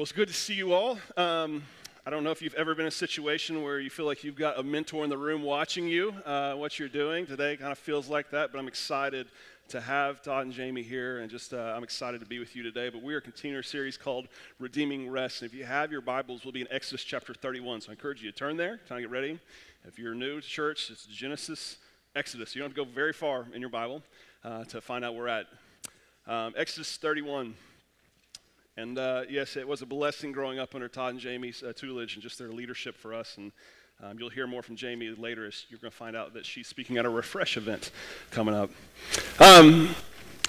Well, it's good to see you all. Um, I don't know if you've ever been in a situation where you feel like you've got a mentor in the room watching you, uh, what you're doing. Today kind of feels like that, but I'm excited to have Todd and Jamie here, and just uh, I'm excited to be with you today. But we are continuing a series called Redeeming Rest. And if you have your Bibles, we'll be in Exodus chapter 31. So I encourage you to turn there, trying to get ready. If you're new to church, it's Genesis, Exodus. You don't have to go very far in your Bible uh, to find out where we're at. Um, Exodus 31. And uh, yes, it was a blessing growing up under Todd and Jamie's uh, tutelage and just their leadership for us. And um, you'll hear more from Jamie later as you're going to find out that she's speaking at a refresh event coming up. Um,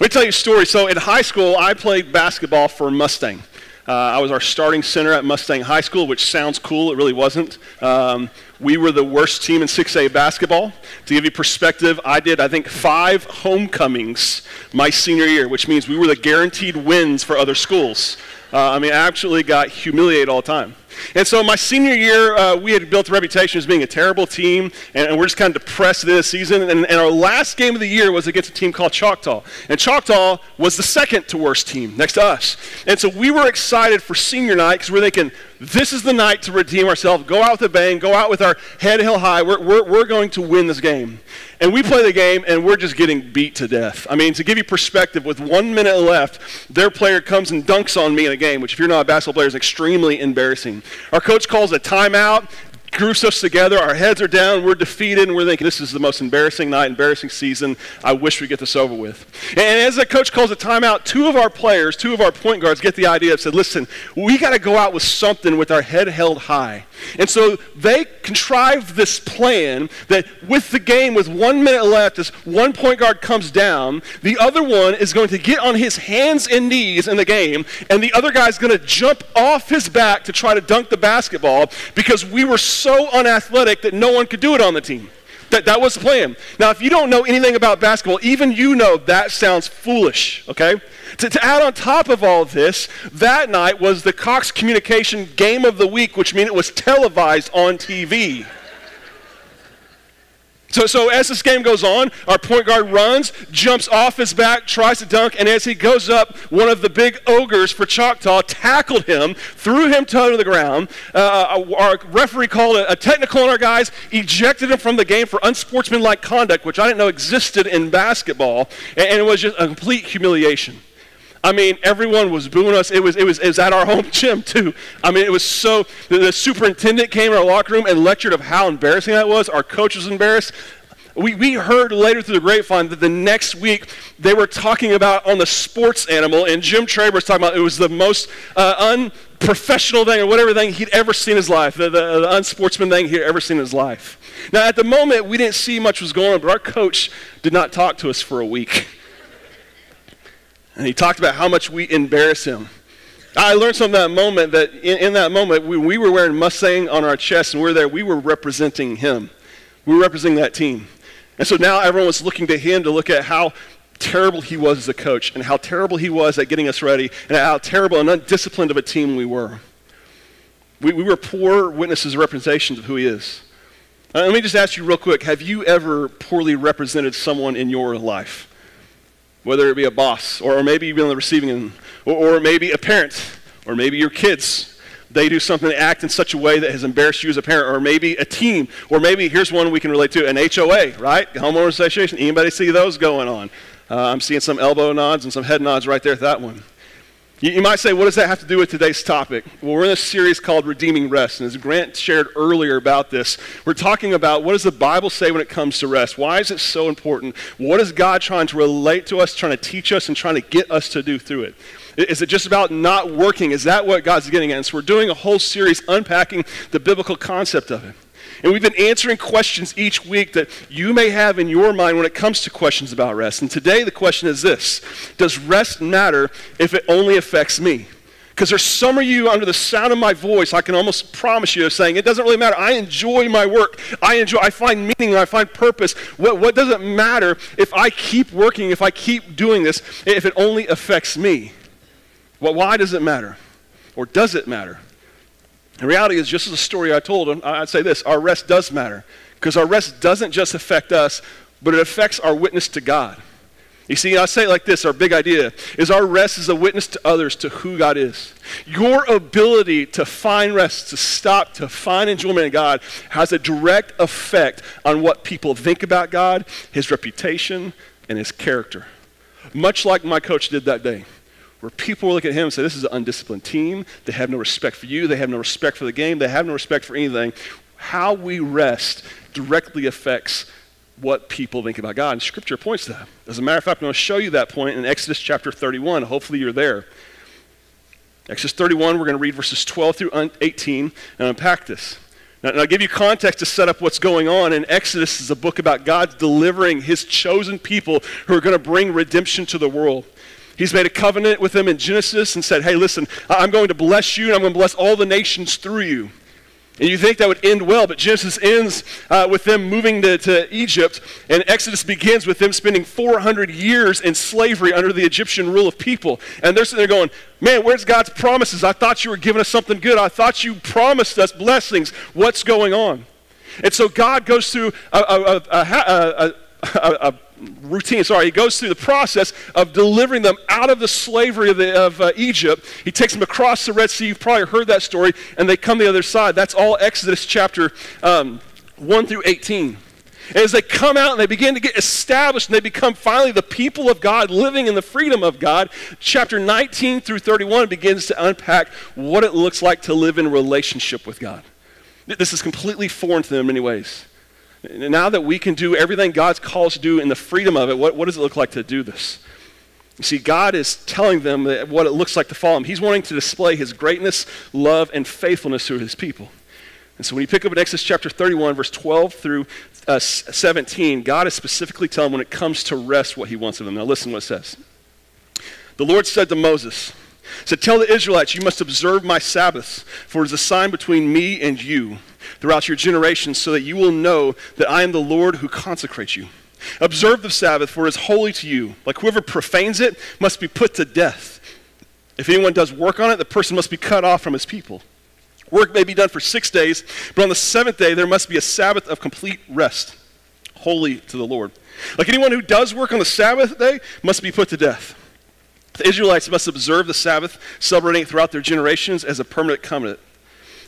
let me tell you a story. So in high school, I played basketball for Mustang. Uh, I was our starting center at Mustang High School, which sounds cool. It really wasn't. Um, we were the worst team in 6A basketball. To give you perspective, I did, I think, five homecomings my senior year, which means we were the guaranteed wins for other schools. Uh, I mean, I actually got humiliated all the time. And so my senior year, uh, we had built a reputation as being a terrible team, and, and we're just kind of depressed this season. And, and, our last game of the year was against a team called Choctaw. And Choctaw was the second to worst team next to us. And so we were excited for senior night because we're thinking, this is the night to redeem ourselves, go out with a bang, go out with our head held high. We're, we're, we're going to win this game. And we play the game, and we're just getting beat to death. I mean, to give you perspective, with one minute left, their player comes and dunks on me in a game, which, if you're not a basketball player, is extremely embarrassing. Our coach calls a timeout groups us together. Our heads are down. We're defeated, and we're thinking, this is the most embarrassing night, embarrassing season. I wish we get this over with. And as the coach calls a timeout, two of our players, two of our point guards, get the idea and said, listen, we got to go out with something with our head held high. And so they contrived this plan that with the game, with one minute left, as one point guard comes down, the other one is going to get on his hands and knees in the game, and the other guy's going to jump off his back to try to dunk the basketball because we were unathletic that no one could do it on the team. That, that was the plan. Now, if you don't know anything about basketball, even you know that sounds foolish, okay? To, to add on top of all this, that night was the Cox Communication Game of the Week, which means it was televised on TV. So, so as this game goes on, our point guard runs, jumps off his back, tries to dunk, and as he goes up, one of the big ogres for Choctaw tackled him, threw him to the ground. Uh, uh, our referee called a, a technical on our guys, ejected him from the game for unsportsmanlike conduct, which I didn't know existed in basketball, and, and it was just a complete humiliation. I mean, everyone was booing us. It was, it was, it was at our home gym, too. I mean, it was so. The, the superintendent came in our locker room and lectured of how embarrassing that was. Our coach was embarrassed. We, we heard later through the grapevine that the next week they were talking about on the sports animal, and Jim Traber was talking about it was the most uh, unprofessional thing or whatever thing he'd ever seen in his life, the, the, the unsportsman thing he'd ever seen in his life. Now, at the moment, we didn't see much was going on, but our coach did not talk to us for a week. And he talked about how much we embarrass him. I learned from that moment that in, in that moment, we, we were wearing Mustang on our chest and we are there, we were representing him. We were representing that team. And so now everyone was looking to him to look at how terrible he was as a coach and how terrible he was at getting us ready and how terrible and undisciplined of a team we were. We, we were poor witnesses, representations of who he is. Uh, let me just ask you real quick have you ever poorly represented someone in your life? Whether it be a boss, or maybe even the receiving end, or, or maybe a parent, or maybe your kids. They do something, they act in such a way that has embarrassed you as a parent, or maybe a team, or maybe here's one we can relate to an HOA, right? Homeowner Association. Anybody see those going on? Uh, I'm seeing some elbow nods and some head nods right there at that one. You, might say, what does that have to do with today's topic? Well, we're in a series called Redeeming Rest. And as Grant shared earlier about this, we're talking about what does the Bible say when it comes to rest? Why is it so important? What is God trying to relate to us, trying to teach us, and trying to get us to do through it? Is it just about not working? Is that what God's getting at? And so we're doing a whole series unpacking the biblical concept of it. And we've been answering questions each week that you may have in your mind when it comes to questions about rest. And today the question is this Does rest matter if it only affects me? Because there's some of you under the sound of my voice, I can almost promise you, saying, it doesn't really matter. I enjoy my work. I enjoy, I find meaning, I find purpose. What, what does it matter if I keep working, if I keep doing this, if it only affects me? Well, why does it matter? Or does it matter? The reality is, just as a story I told, him, I'd say this our rest does matter because our rest doesn't just affect us, but it affects our witness to God. You see, I say it like this our big idea is our rest is a witness to others to who God is. Your ability to find rest, to stop, to find enjoyment in God has a direct effect on what people think about God, his reputation, and his character. Much like my coach did that day, where people will look at him and say, This is an undisciplined team. They have no respect for you. They have no respect for the game. They have no respect for anything. How we rest directly affects what people think about God. And Scripture points to that. As a matter of fact, I'm going to show you that point in Exodus chapter 31. Hopefully, you're there. Exodus 31, we're going to read verses 12 through 18 and unpack this. Now, I'll give you context to set up what's going on. And Exodus is a book about God delivering his chosen people who are going to bring redemption to the world. He's made a covenant with them in Genesis and said, Hey, listen, I'm going to bless you and I'm going to bless all the nations through you. And you think that would end well, but Genesis ends uh, with them moving to, to, Egypt, and Exodus begins with them spending 400 years in slavery under the Egyptian rule of people. And they're sitting there going, Man, where's God's promises? I thought you were giving us something good. I thought you promised us blessings. What's going on? And so God goes through a, a, a, a routine. Sorry, he goes through the process of delivering them out of the slavery of, the, of uh, Egypt. He takes them across the Red Sea. You've probably heard that story. And they come the other side. That's all Exodus chapter um, 1 through 18. And as they come out and they begin to get established and they become finally the people of God living in the freedom of God, chapter 19 through 31 begins to unpack what it looks like to live in relationship with God. This is completely foreign to them in many ways. Now that we can do everything God's called us to do in the freedom of it, what, what does it look like to do this? You see, God is telling them what it looks like to follow Him. He's wanting to display His greatness, love, and faithfulness to His people. And so when you pick up in Exodus chapter 31, verse 12 through uh, 17, God is specifically telling them when it comes to rest what He wants of them. Now listen what it says. The Lord said to Moses, said, Tell the Israelites, you must observe my Sabbaths, for it is a sign between me and you throughout your generations, so that you will know that I am the Lord who consecrates you. Observe the Sabbath, for it is holy to you. Like whoever profanes it must be put to death. If anyone does work on it, the person must be cut off from his people. Work may be done for six days, but on the seventh day there must be a Sabbath of complete rest, holy to the Lord. Like anyone who does work on the Sabbath day must be put to death. The Israelites must observe the Sabbath, celebrating it throughout their generations as a permanent covenant.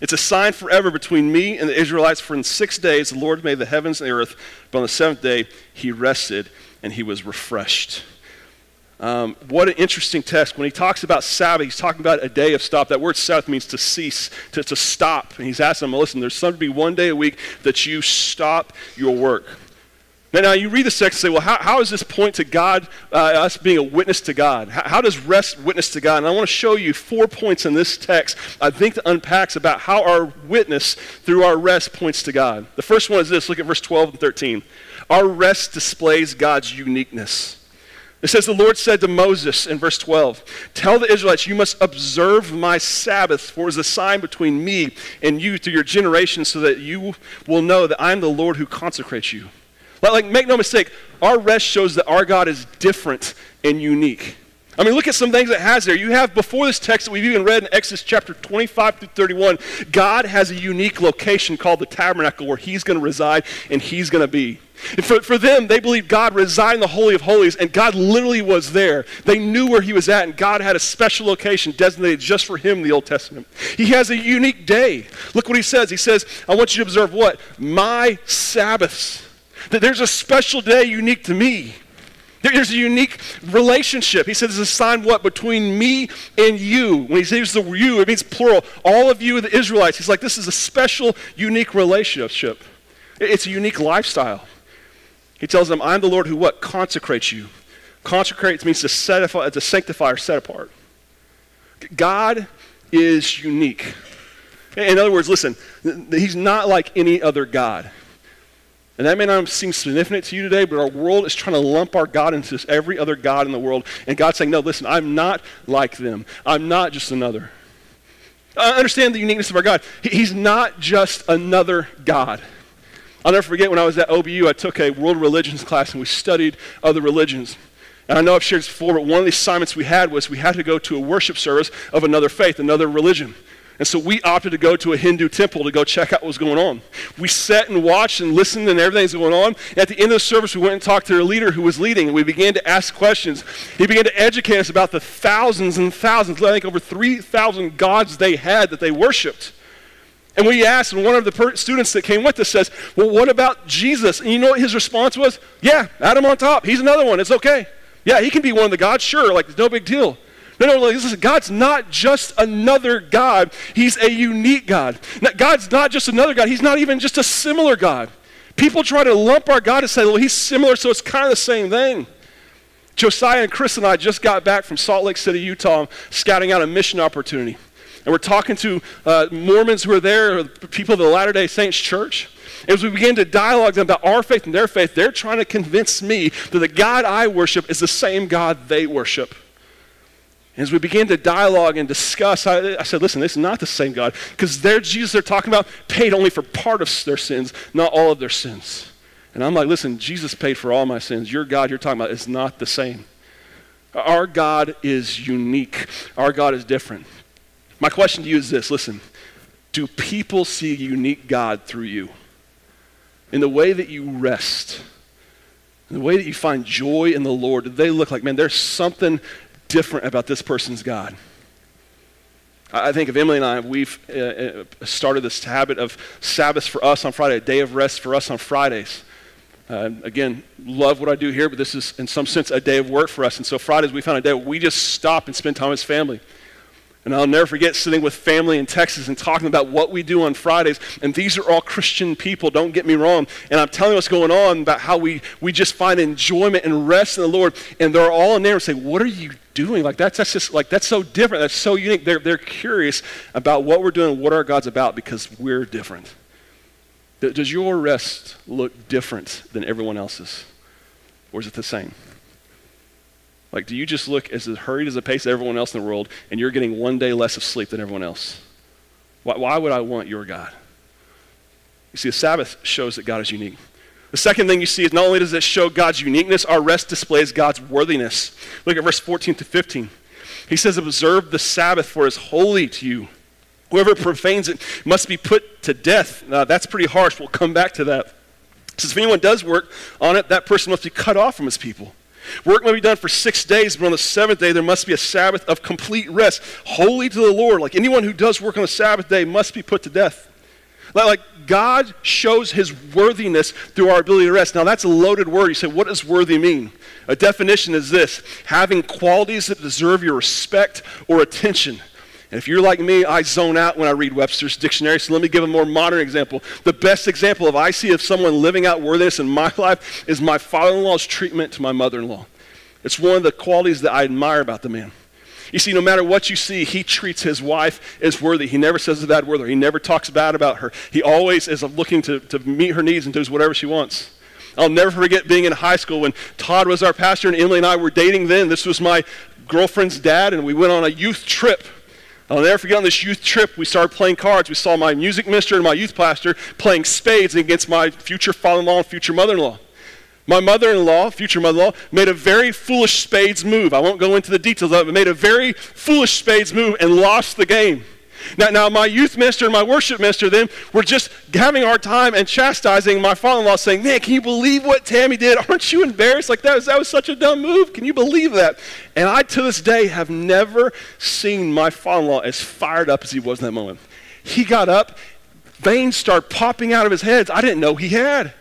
It's a sign forever between me and the Israelites, for in six days the Lord made the heavens and the earth, but on the seventh day he rested and he was refreshed. Um, what an interesting text. When he talks about Sabbath, he's talking about a day of stop. That word Sabbath means to cease, to, to stop. And he's asking them, listen, there's something to be one day a week that you stop your work. Now, now you read the text and say, well, how, how does this point to God, uh, us being a witness to God? How, how, does rest witness to God? And I want to show you four points in this text, I think, that unpacks about how our witness through our rest points to God. The first one is this look at verse 12 and 13. Our rest displays God's uniqueness. It says, The Lord said to Moses in verse 12, Tell the Israelites, you must observe my Sabbath, for it is a sign between me and you through your generations, so that you will know that I am the Lord who consecrates you. But like, make no mistake, our rest shows that our God is different and unique. I mean, look at some things it has there. You have before this text that we've even read in Exodus chapter 25 through 31, God has a unique location called the tabernacle where He's going to reside and He's going to be. And for, for them, they believed God resided in the Holy of Holies, and God literally was there. They knew where He was at, and God had a special location designated just for Him in the Old Testament. He has a unique day. Look what He says. He says, I want you to observe what? My Sabbaths. That there's a special day unique to me. There's a unique relationship. He says it's a sign what? Between me and you. When he says the you, it means plural. All of you, the Israelites. He's like, this is a special, unique relationship. It's a unique lifestyle. He tells them, I'm the Lord who what? Consecrates you. Consecrates means to, set, to sanctify or set apart. God is unique. In other words, listen, he's not like any other God. And that may not seem significant to you today, but our world is trying to lump our God into this every other God in the world. And God's saying, no, listen, I'm not like them. I'm not just another. I understand the uniqueness of our God. He's not just another God. I'll never forget when I was at OBU, I took a world religions class and we studied other religions. And I know I've shared this before, but one of the assignments we had was we had to go to a worship service of another faith, another religion. And so we opted to go to a Hindu temple to go check out what was going on. We sat and watched and listened and everything everything's going on. At the end of the service, we went and talked to the leader who was leading, and we began to ask questions. He began to educate us about the thousands and thousands, I think over 3,000 gods they had that they worshiped. And we asked, and one of the per- students that came with us says, Well, what about Jesus? And you know what his response was? Yeah, Adam on top. He's another one. It's okay. Yeah, he can be one of the gods, sure, like it's no big deal. No, no, listen, God's not just another God, He's a unique God. God's not just another God, He's not even just a similar God. People try to lump our God and say, well, He's similar, so it's kind of the same thing. Josiah and Chris and I just got back from Salt Lake City, Utah, scouting out a mission opportunity. And we're talking to uh, Mormons who are there, people of the Latter day Saints Church. As we begin to dialogue them about our faith and their faith, they're trying to convince me that the God I worship is the same God they worship. As we began to dialogue and discuss, I, I said, listen, this is not the same God. Because their Jesus they're talking about paid only for part of their sins, not all of their sins. And I'm like, listen, Jesus paid for all my sins. Your God you're talking about is not the same. Our God is unique, our God is different. My question to you is this listen, do people see a unique God through you? In the way that you rest, in the way that you find joy in the Lord, do they look like, man, there's something different about this person's God? I think of Emily and I, we've uh, uh started this habit of Sabbath for us on Friday, a day of rest for us on Fridays. Uh, again, love what I do here, but this is in some sense a day of work for us. And so Fridays we found a day we just stop and spend time as family. And I'll never forget sitting with family in Texas and talking about what we do on Fridays. And these are all Christian people, don't get me wrong. And I'm telling what's going on about how we, we just find enjoyment and rest in the Lord. And they're all in there and say, What are you doing? Like that's, that's just like that's so different. That's so unique. They're, they're curious about what we're doing, what our God's about, because we're different. Does your rest look different than everyone else's? Or is it the same? Like, do you just look as hurried as the pace of everyone else in the world, and you're getting one day less of sleep than everyone else? Why, why would I want your God? You see, the Sabbath shows that God is unique. The second thing you see is not only does it show God's uniqueness, our rest displays God's worthiness. Look at verse 14 to 15. He says, Observe the Sabbath, for it is holy to you. Whoever profanes it must be put to death. Uh, that's pretty harsh. We'll come back to that. It says, If anyone does work on it, that person must be cut off from his people. Work may be done for six days, but on the seventh day there must be a Sabbath of complete rest, holy to the Lord. Like anyone who does work on the Sabbath day must be put to death. Like God shows his worthiness through our ability to rest. Now that's a loaded word. You say, what does worthy mean? A definition is this having qualities that deserve your respect or attention. And if you're like me, I zone out when I read Webster's dictionary. So let me give a more modern example. The best example of I see of someone living out worthiness in my life is my father-in-law's treatment to my mother-in-law. It's one of the qualities that I admire about the man. You see, no matter what you see, he treats his wife as worthy. He never says a bad word. He never talks bad about her. He always is looking to, to meet her needs and does whatever she wants. I'll never forget being in high school when Todd was our pastor and Emily and I were dating then. This was my girlfriend's dad, and we went on a youth trip I'll never forget on this youth trip, we started playing cards. We saw my music minister and my youth pastor playing spades against my future father in law and future mother in law. My mother in law, future mother in law, made a very foolish spades move. I won't go into the details of it, but made a very foolish spades move and lost the game. Now, now, my youth minister and my worship minister then were just having our time and chastising my father-in-law, saying, "Man, can you believe what Tammy did? Aren't you embarrassed? Like that was that was such a dumb move. Can you believe that?" And I, to this day, have never seen my father-in-law as fired up as he was in that moment. He got up, veins started popping out of his head. I didn't know he had.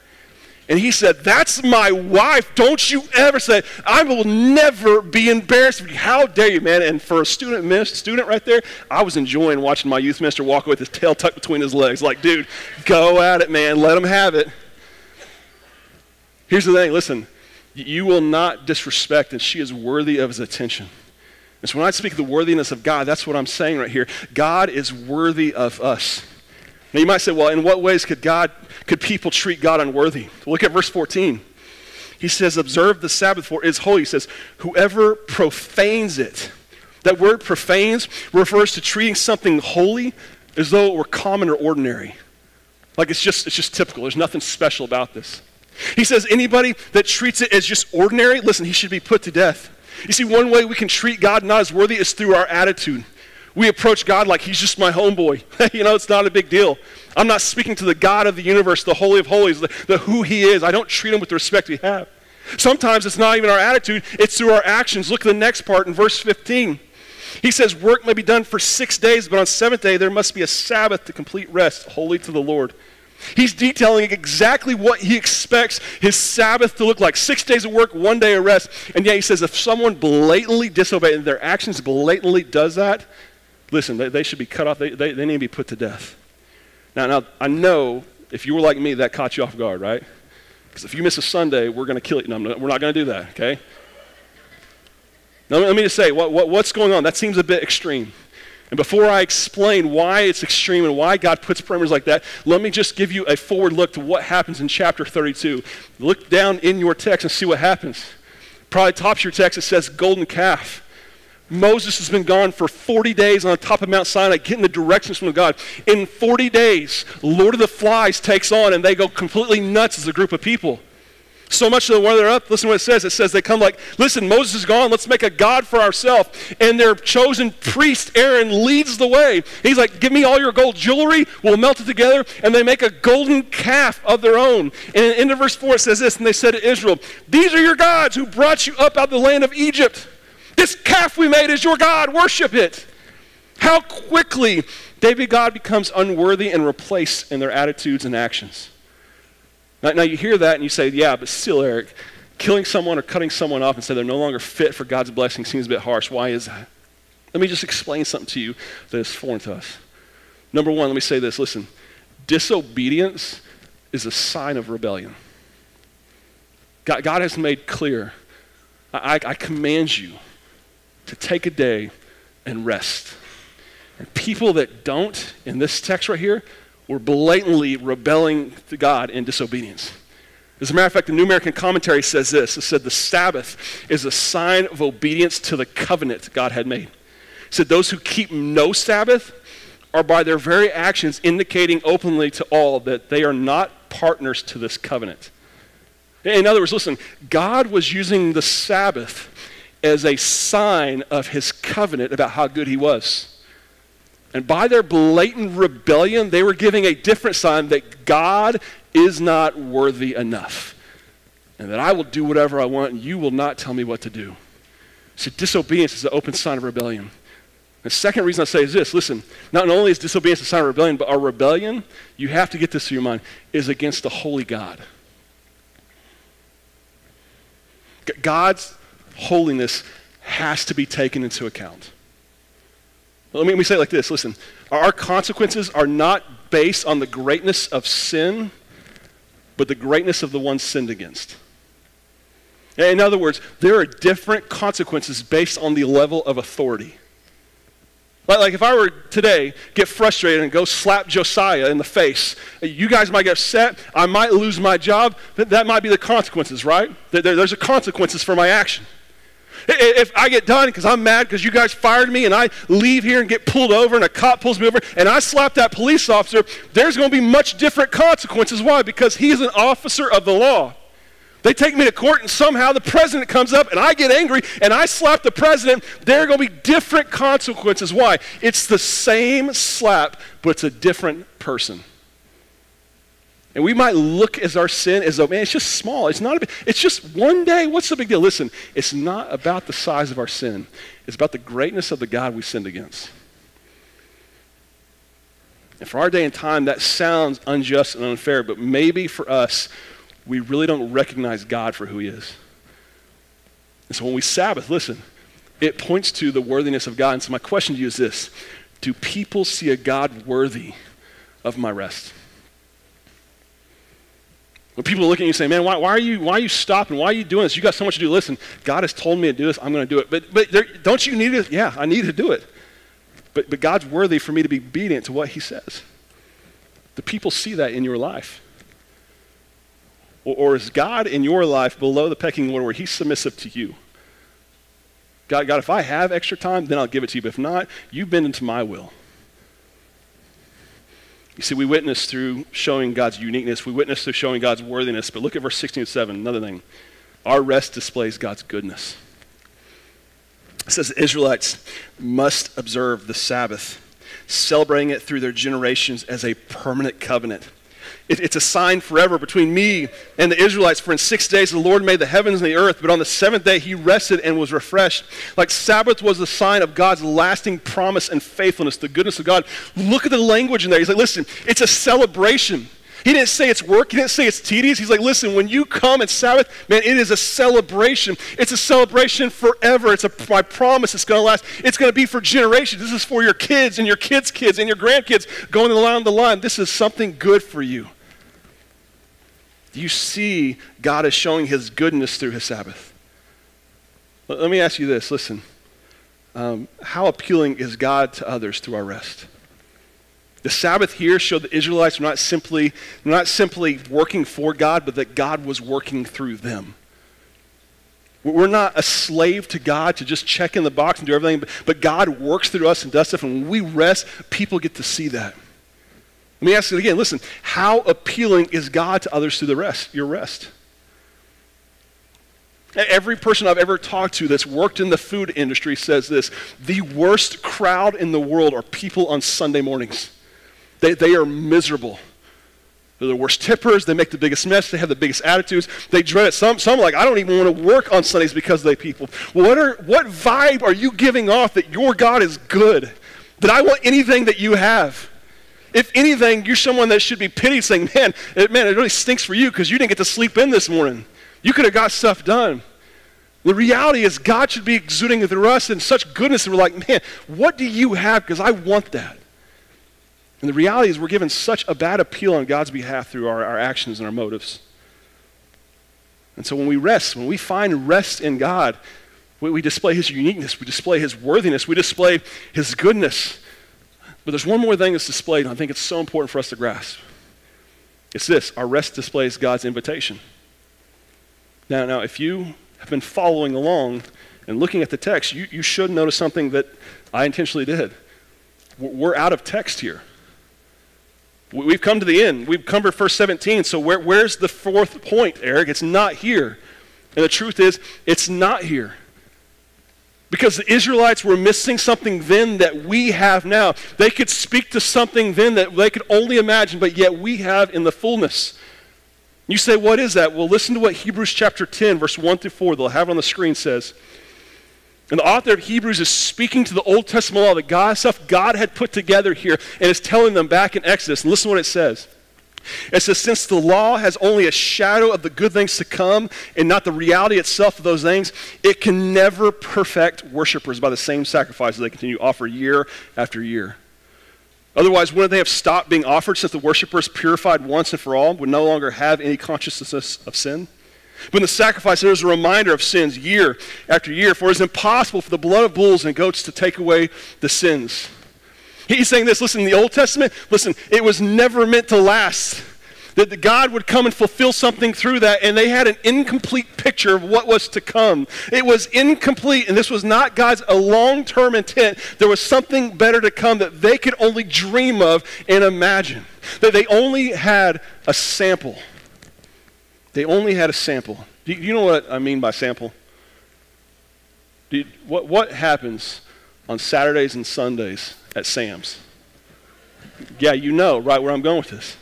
And he said, That's my wife. Don't you ever say, I will never be embarrassed you. How dare you, man? And for a student student right there, I was enjoying watching my youth minister walk with his tail tucked between his legs. Like, dude, go at it, man. Let him have it. Here's the thing listen, you will not disrespect, and she is worthy of his attention. And so when I speak of the worthiness of God, that's what I'm saying right here. God is worthy of us. Now you might say, well, in what ways could God, could people treat God unworthy? Look at verse 14. He says, observe the Sabbath for it is holy. He says, whoever profanes it. That word profanes refers to treating something holy as though it were common or ordinary. Like it's just, it's just typical. There's nothing special about this. He says, anybody that treats it as just ordinary, listen, he should be put to death. You see, one way we can treat God not as worthy is through our attitude. We approach God like he's just my homeboy. you know, it's not a big deal. I'm not speaking to the God of the universe, the Holy of Holies, the, the who he is. I don't treat him with the respect we have. Sometimes it's not even our attitude, it's through our actions. Look at the next part in verse 15. He says, Work may be done for six days, but on seventh day there must be a Sabbath to complete rest, holy to the Lord. He's detailing exactly what he expects his Sabbath to look like. Six days of work, one day of rest. And yet he says if someone blatantly disobeys, and their actions blatantly does that, listen, they, they should be cut off. They, they, they need to be put to death. Now, now, I know if you were like me, that caught you off guard, right? Because if you miss a Sunday, we're going to kill you. No, we're not going to do that, okay? Now, let me just say, what, what, what's going on? That seems a bit extreme. And before I explain why it's extreme and why God puts parameters like that, let me just give you a forward look to what happens in chapter 32. Look down in your text and see what happens. Probably tops your text, it says golden calf. Moses has been gone for 40 days on the top of Mount Sinai, getting the directions from God. In 40 days, Lord of the Flies takes on, and they go completely nuts as a group of people. So much that when they're up, listen to what it says. It says they come like, listen, Moses is gone. Let's make a God for ourselves. And their chosen priest, Aaron, leads the way. He's like, give me all your gold jewelry. We'll melt it together. And they make a golden calf of their own. And in verse 4, it says this, and they said to Israel, these are your gods who brought you up out of the land of Egypt. This calf we made is your God. Worship it. How quickly David God becomes unworthy and replaced in their attitudes and actions. Now, now, you hear that and you say, yeah, but still, Eric, killing someone or cutting someone off and say they're no longer fit for God's blessing seems a bit harsh. Why is that? Let me just explain something to you that is foreign to us. Number one, let me say this listen, disobedience is a sign of rebellion. God, God has made clear, I, I command you to take a day and rest. And people that don't, in this text right here, were blatantly rebelling to God in disobedience. As a matter of fact, the New American Commentary says this it said the Sabbath is a sign of obedience to the covenant God had made. It said those who keep no Sabbath are by their very actions indicating openly to all that they are not partners to this covenant. In other words, listen, God was using the Sabbath as a sign of his covenant about how good he was. And by their blatant rebellion, they were giving a different sign that God is not worthy enough. And that I will do whatever I want and you will not tell me what to do. So disobedience is an open sign of rebellion. The second reason I say is this listen, not only is disobedience a sign of rebellion, but our rebellion, you have to get this through your mind, is against the holy God. God's holiness has to be taken into account. Let me, let me say it like this listen, our consequences are not based on the greatness of sin, but the greatness of the one sinned against. In other words, there are different consequences based on the level of authority. Like, if I were today, get frustrated and go slap Josiah in the face, you guys might get upset. I might lose my job. That might be the consequences, right? There, there's a consequences for my action. If I get done because I'm mad because you guys fired me and I leave here and get pulled over and a cop pulls me over and I slap that police officer, there's going to be much different consequences. Why? Because he's an officer of the law. They take me to court and somehow the president comes up and I get angry and I slap the president. There are going to be different consequences. Why? It's the same slap, but it's a different person. And we might look as our sin as though, man, it's just small. It's not a big, it's just one day. What's the big deal? Listen, it's not about the size of our sin. It's about the greatness of the God we sinned against. And for our day and time, that sounds unjust and unfair, but maybe for us, we really don't recognize God for who he is. And so when we Sabbath, listen, it points to the worthiness of God. And so my question to you is this Do people see a God worthy of my rest? When people looking at you and say, man, why, why, are you, why are you stopping? Why are you doing this? You got so much to do. Listen, God has told me to do this. I'm going to do it. But, but there, don't you need it? Yeah, I need to do it. But, but God's worthy for me to be obedient to what he says. The people see that in your life. Or, or is God in your life below the pecking order where he's submissive to you? God, God, if I have extra time, then I'll give it to you. But if not, you bend into my will. You see, we witness through showing God's uniqueness. We witness through showing God's worthiness. But look at verse 16 and 7, another thing. Our rest displays God's goodness. It says the Israelites must observe the Sabbath, celebrating it through their generations as a permanent covenant. It, it's a sign forever between me and the Israelites. For in six days the Lord made the heavens and the earth, but on the seventh day he rested and was refreshed. Like Sabbath was a sign of God's lasting promise and faithfulness, the goodness of God. Look at the language in there. He's like, listen, it's a celebration. He didn't say it's work. He didn't say it's tedious. He's like, listen, when you come at Sabbath, man, it is a celebration. It's a celebration forever. It's a, my promise. It's going to last. It's going to be for generations. This is for your kids and your kids' kids and your grandkids going along the line. This is something good for you. You see God is showing his goodness through his Sabbath. Let me ask you this listen. Um, how appealing is God to others through our rest? The Sabbath here showed the Israelites were not simply, not simply working for God, but that God was working through them. We're not a slave to God to just check in the box and do everything, but God works through us and does stuff. And when we rest, people get to see that. Let me ask it again. Listen, how appealing is God to others through the rest, your rest? Every person I've ever talked to that's worked in the food industry says this the worst crowd in the world are people on Sunday mornings. They, they are miserable. They're the worst tippers. They make the biggest mess. They have the biggest attitudes. They dread it. Some, some like, I don't even want to work on Sundays because they people. What, are, what vibe are you giving off that your God is good? That I want anything that you have? If anything, you're someone that should be pitied, saying, man, it, man, it really stinks for you because you didn't get to sleep in this morning. You could have got stuff done. The reality is God should be exuding through us in such goodness, and we're like, man, what do you have? Because I want that. And the reality is, we're given such a bad appeal on God's behalf through our, our actions and our motives. And so when we rest, when we find rest in God, we, we display His uniqueness, we display His worthiness, we display His goodness. But there's one more thing that's displayed, and I think it's so important for us to grasp. It's this our rest displays God's invitation. Now, now if you have been following along and looking at the text, you, you should notice something that I intentionally did. We're out of text here. We've come to the end. We've covered verse 17. So where, where's the fourth point, Eric? It's not here. And the truth is, it's not here. Because the Israelites were missing something then that we have now. They could speak to something then that they could only imagine, but yet we have in the fullness. You say, what is that? Well, listen to what Hebrews chapter 10, verse 1 through 4, they'll have it on the screen says. And the author of Hebrews is speaking to the Old Testament law, the God stuff God had put together here, and is telling them back in Exodus. And listen to what it says. It says, Since the law has only a shadow of the good things to come and not the reality itself of those things, it can never perfect worshipers by the same sacrifices they continue to offer year after year. Otherwise, wouldn't they have stopped being offered since the worshipers, purified once and for all, would no longer have any consciousness of sin? But in the sacrifice, there is a reminder of sins year after year, for it is impossible for the blood of bulls and goats to take away the sins. He's saying this, listen, in the Old Testament, listen, it was never meant to last. That God would come and fulfill something through that, and they had an incomplete picture of what was to come. It was incomplete, and this was not God's a long-term intent. There was something better to come that they could only dream of and imagine. That they only had a sample. They only had a sample. Do you know what I mean by sample? You, what, what happens on Saturdays and Sundays at Sam's? Yeah, you know right where I'm going with this.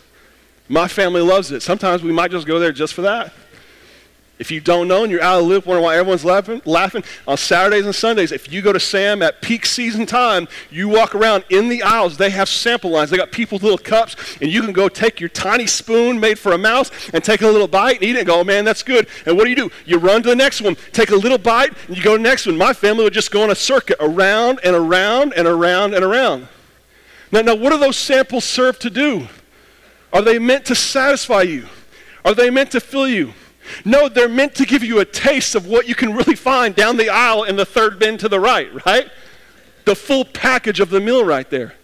My family loves it. Sometimes we might just go there just for that. If you don't know and you're out of the loop, wondering why everyone's laughing, laughing, on Saturdays and Sundays, if you go to Sam at peak season time, you walk around in the aisles, they have sample lines. They got people with little cups, and you can go take your tiny spoon made for a mouse and take a little bite and eat it and go, oh, man, that's good. And what do you do? You run to the next one, take a little bite, and you go to the next one. My family would just go on a circuit around and around and around and around. Now, now what do those samples serve to do? Are they meant to satisfy you? Are they meant to fill you? No, they're meant to give you a taste of what you can really find down the aisle in the third bin to the right, right? The full package of the meal right there.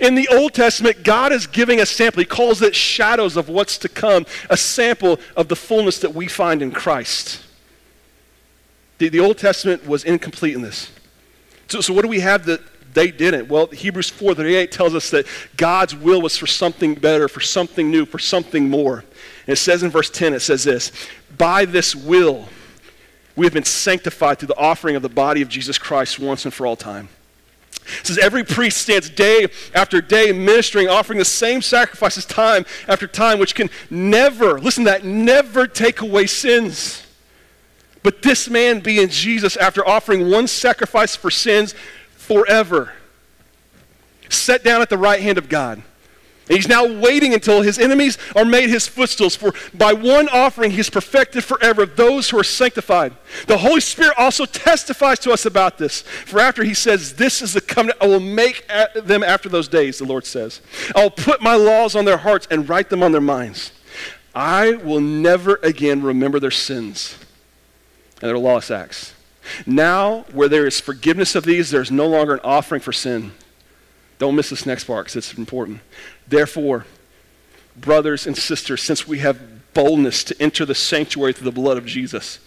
In the Old Testament, God is giving a sample. He calls it shadows of what's to come, a sample of the fullness that we find in Christ. The, the Old Testament was incomplete in this. So, so what do we have that they didn't? Well, Hebrews 4:38 tells us that God's will was for something better, for something new, for something more. And it says in verse 10, it says this By this will We have been sanctified through the offering of the body of Jesus Christ once and for all time. It says every priest stands day after day ministering, offering the same sacrifices time after time, which can never, listen to that, never take away sins. But this man being Jesus, after offering one sacrifice for sins forever, sat down at the right hand of God he's now waiting until his enemies are made his footstools. For by one offering, he's perfected forever those who are sanctified. The Holy Spirit also testifies to us about this. For after he says, This is the covenant I will make them after those days, the Lord says. I'll put my laws on their hearts and write them on their minds. I will never again remember their sins and their lawless acts. Now, where there is forgiveness of these, there's no longer an offering for sin. Don't miss this next part because it's important. Therefore, brothers and sisters, since we have boldness to enter the sanctuary through the blood of Jesus,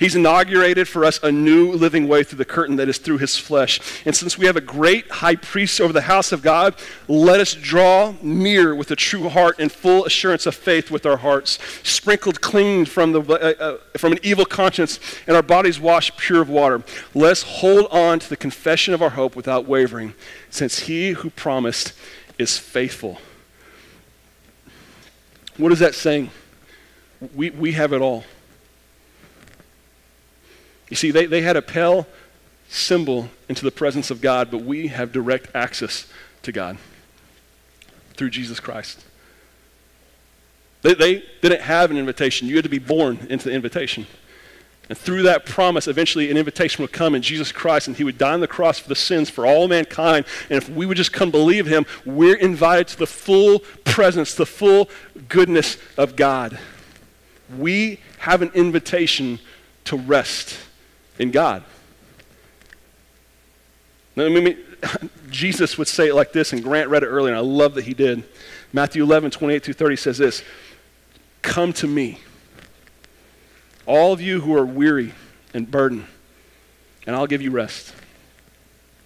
He's inaugurated for us a new living way through the curtain that is through his flesh. And since we have a great high priest over the house of God, let us draw near with a true heart and full assurance of faith with our hearts, sprinkled clean from, the, uh, uh, from an evil conscience, and our bodies washed pure of water. Let us hold on to the confession of our hope without wavering, since he who promised is faithful. What is that saying? We, we have it all. You see, they, they had a pale symbol into the presence of God, but we have direct access to God through Jesus Christ. They, they didn't have an invitation. You had to be born into the invitation. And through that promise, eventually an invitation would come in Jesus Christ, and He would die on the cross for the sins for all mankind. And if we would just come believe Him, we're invited to the full presence, the full goodness of God. We have an invitation to rest in God. I mean, Jesus would say it like this, and Grant read it earlier, and I love that he did. Matthew 11, 28 through 30 says this Come to me all of you who are weary and burdened, and I'll give you rest.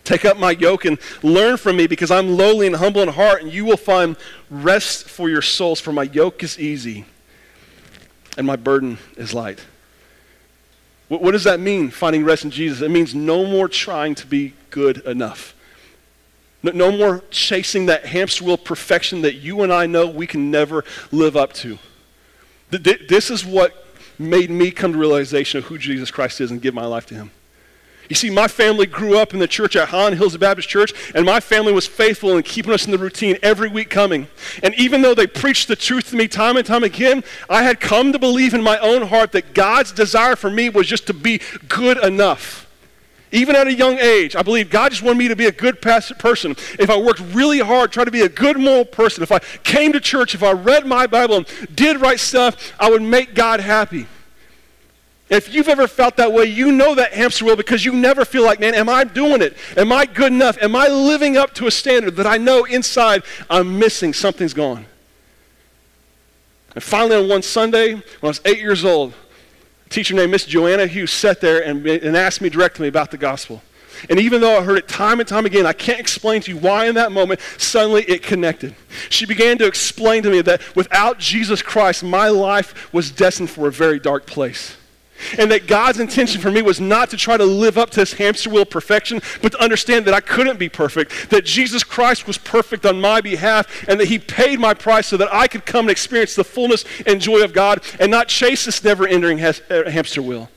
Take up my yoke and learn from me because I'm lowly and humble in heart, and you will find rest for your souls. For my yoke is easy and my burden is light. What, what does that mean, finding rest in Jesus? It means no more trying to be good enough. No, no more chasing that hamster wheel perfection that you and I know we can never live up to. This is what made me come to realization of who Jesus Christ is and give my life to him. You see, my family grew up in the church at Holland Hills Baptist Church, and my family was faithful in keeping us in the routine every week coming. And even though they preached the truth to me time and time again, I had come to believe in my own heart that God's desire for me was just to be good enough. Even at a young age, I believe God just wanted me to be a good person. If I worked really hard, tried to be a good moral person, if I came to church, if I read my Bible and did right stuff, I would make God happy. If you've ever felt that way, you know that hamster wheel because you never feel like, man, am I doing it? Am I good enough? Am I living up to a standard that I know inside I'm missing? Something's gone. And finally, on one Sunday, when I was eight years old, teacher named Miss Joanna Hughes sat there and, and asked me directly about the gospel. And even though I heard it time and time again, I can't explain to you why in that moment suddenly it connected. She began to explain to me that without Jesus Christ, my life was destined for a very dark place. And that God's intention for me was not to try to live up to this hamster wheel perfection, but to understand that I couldn't be perfect, that Jesus Christ was perfect on my behalf, and that He paid my price so that I could come and experience the fullness and joy of God and not chase this never ending uh, hamster wheel.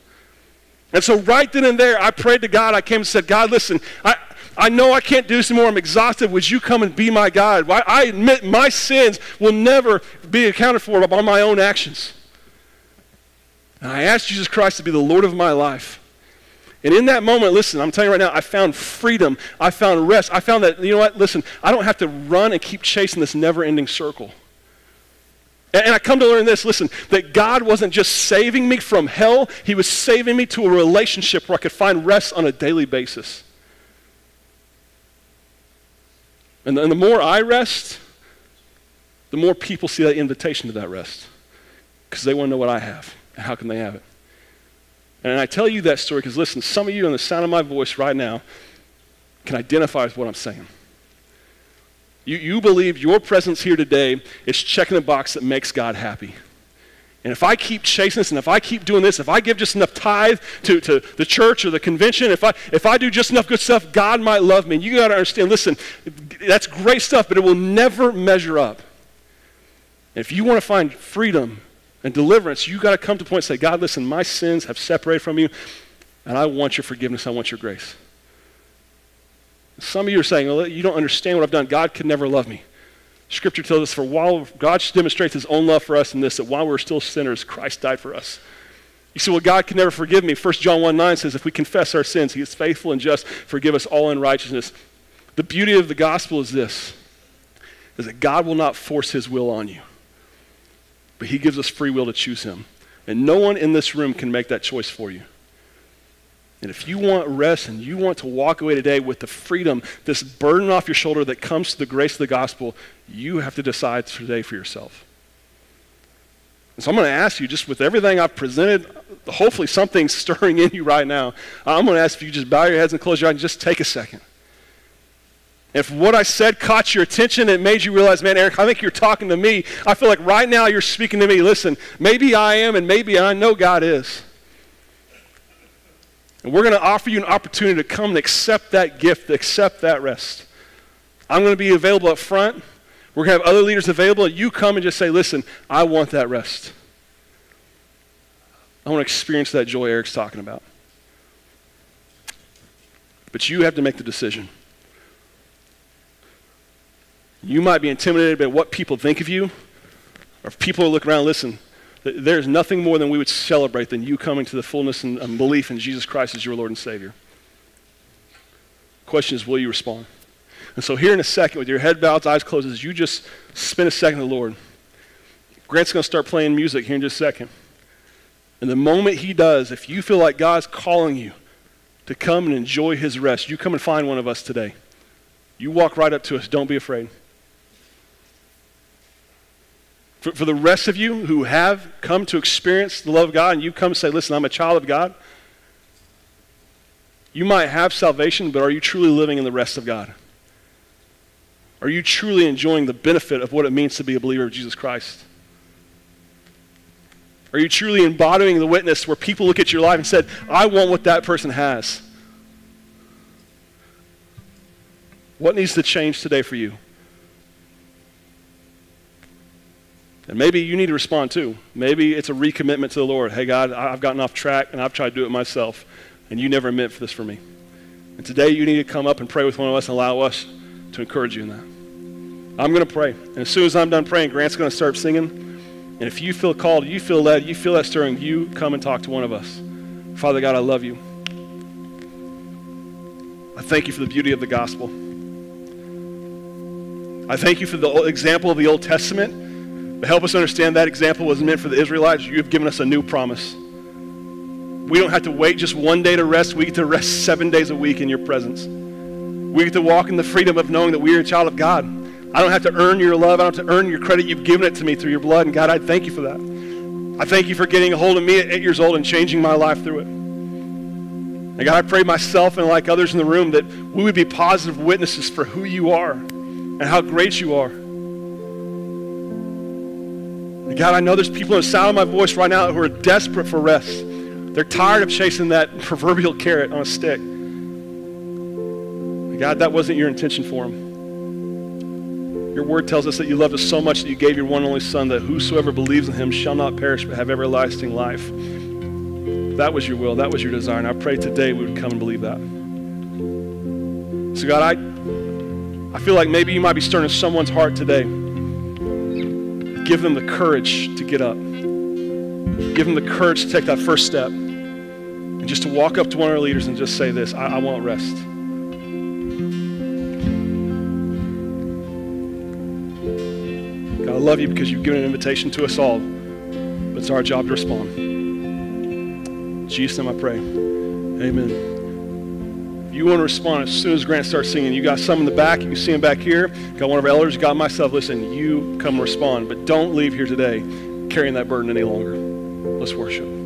And so, right then and there, I prayed to God. I came and said, God, listen, I, I know I can't do this anymore. I'm exhausted. Would you come and be my God? I admit my sins will never be accounted for by my own actions. And I asked Jesus Christ to be the Lord of my life. And in that moment, listen, I'm telling you right now, I found freedom. I found rest. I found that, you know what, listen, I don't have to run and keep chasing this never ending circle. And, I come to learn this listen, that God wasn't just saving me from hell, He was saving me to a relationship where I could find rest on a daily basis. And the, and the more I rest, the more people see that invitation to that rest because they want to know what I have. How can they have it? And I tell you that story because, listen, some of you, in the sound of my voice right now, can identify with what I'm saying. You, you believe your presence here today is checking a box that makes God happy. And if I keep chasing this and if I keep doing this, if I give just enough tithe to, to the church or the convention, if I, if I do just enough good stuff, God might love me. And you got to understand listen, that's great stuff, but it will never measure up. And if you want to find freedom and deliverance, you got to come to the point and say, God, listen, my sins have separated from you, and I want your forgiveness. I want your grace. Some of you are saying, well, you don't understand what I've done. God could never love me. Scripture tells us, for while God demonstrates his own love for us in this, that while we are still sinners, Christ died for us. You say, well, God can never forgive me. 1 John 1 9 says, if we confess our sins, he is faithful and just, forgive us all unrighteousness. The beauty of the gospel is this, is that God will not force his will on you, but he gives us free will to choose him. And no one in this room can make that choice for you. And if you want rest and you want to walk away today with the freedom, this burden off your shoulder that comes to the grace of the gospel, you have to decide today for yourself. And so I'm going to ask you, just with everything I've presented, hopefully something's stirring in you right now. I'm going to ask if you just bow your heads and close your eyes and just take a second. If what I said caught your attention, it made you realize, man, Eric, I think you're talking to me. I feel like right now you're speaking to me. Listen, maybe I am, and maybe I know God is. And we're going to offer you an opportunity to come and accept that gift, accept that rest. I'm going to be available up front. We're going to have other leaders available. You come and just say, listen, I want that rest. I want to experience that joy Eric's talking about. But you have to make the decision. You might be intimidated by what people think of you, or if people look around, listen, there's nothing more than we would celebrate than you coming to the fullness and, belief in Jesus Christ as your Lord and Savior. Question is, will you respond? And so, here in a second, with your head bowed, eyes closed, as you just spend a second with the Lord, Grant's going to start playing music here in just a second. And the moment he does, if you feel like God's calling you to come and enjoy his rest, you come and find one of us today. You walk right up to us. Don't be afraid. For, for the rest of you who have come to experience the love of God and you come say, listen, I'm a child of God, you might have salvation, but are you truly living in the rest of God? Are you truly enjoying the benefit of what it means to be a believer of Jesus Christ? Are you truly embodying the witness where people look at your life and said, I want what that person has? What needs to change today for you? And maybe you need to respond too. Maybe it's a recommitment to the Lord. Hey, God, I've gotten off track and I've tried to do it myself, and you never meant for this for me. And today you need to come up and pray with one of us and allow us to encourage you in that. I'm going to pray. And as soon as I'm done praying, Grant's going to start singing. And if you feel called, you feel led, you feel that stirring, you come and talk to one of us. Father God, I love you. I thank you for the beauty of the gospel. I thank you for the example of the Old Testament but help us understand that example was meant for the Israelites. You have given us a new promise. We don't have to wait just one day to rest. We get to rest seven days a week in your presence. We get to walk in the freedom of knowing that we are a child of God. I don't have to earn your love. I don't have to earn your credit. You've given it to me through your blood. And God, I thank you for that. I thank you for getting a hold of me at eight years old and changing my life through it. And God, I pray myself and like others in the room that we would be positive witnesses for who you are and how great you are. God, I know there's people in the sound of my voice right now who are desperate for rest. They're tired of chasing that proverbial carrot on a stick. God, that wasn't your intention for them. Your word tells us that you loved us so much that you gave your one and only Son, that whosoever believes in him shall not perish but have everlasting life. That was your will. That was your desire. And I pray today we would come and believe that. So, God, I, I feel like maybe you might be stirring someone's heart today give them the courage to get up. Give them the courage to take that first step. And just to walk up to one of our leaders and just say this I, I want rest. God, I love you because you've given an invitation to us all, but it's our job to respond. In Jesus' name I pray. Amen you want to respond as soon as Grant starts singing. You got some in the back. You can see him back here. Got one of our elders. Got myself. Listen, you come respond. But don't leave here today carrying that burden any longer. Let's worship.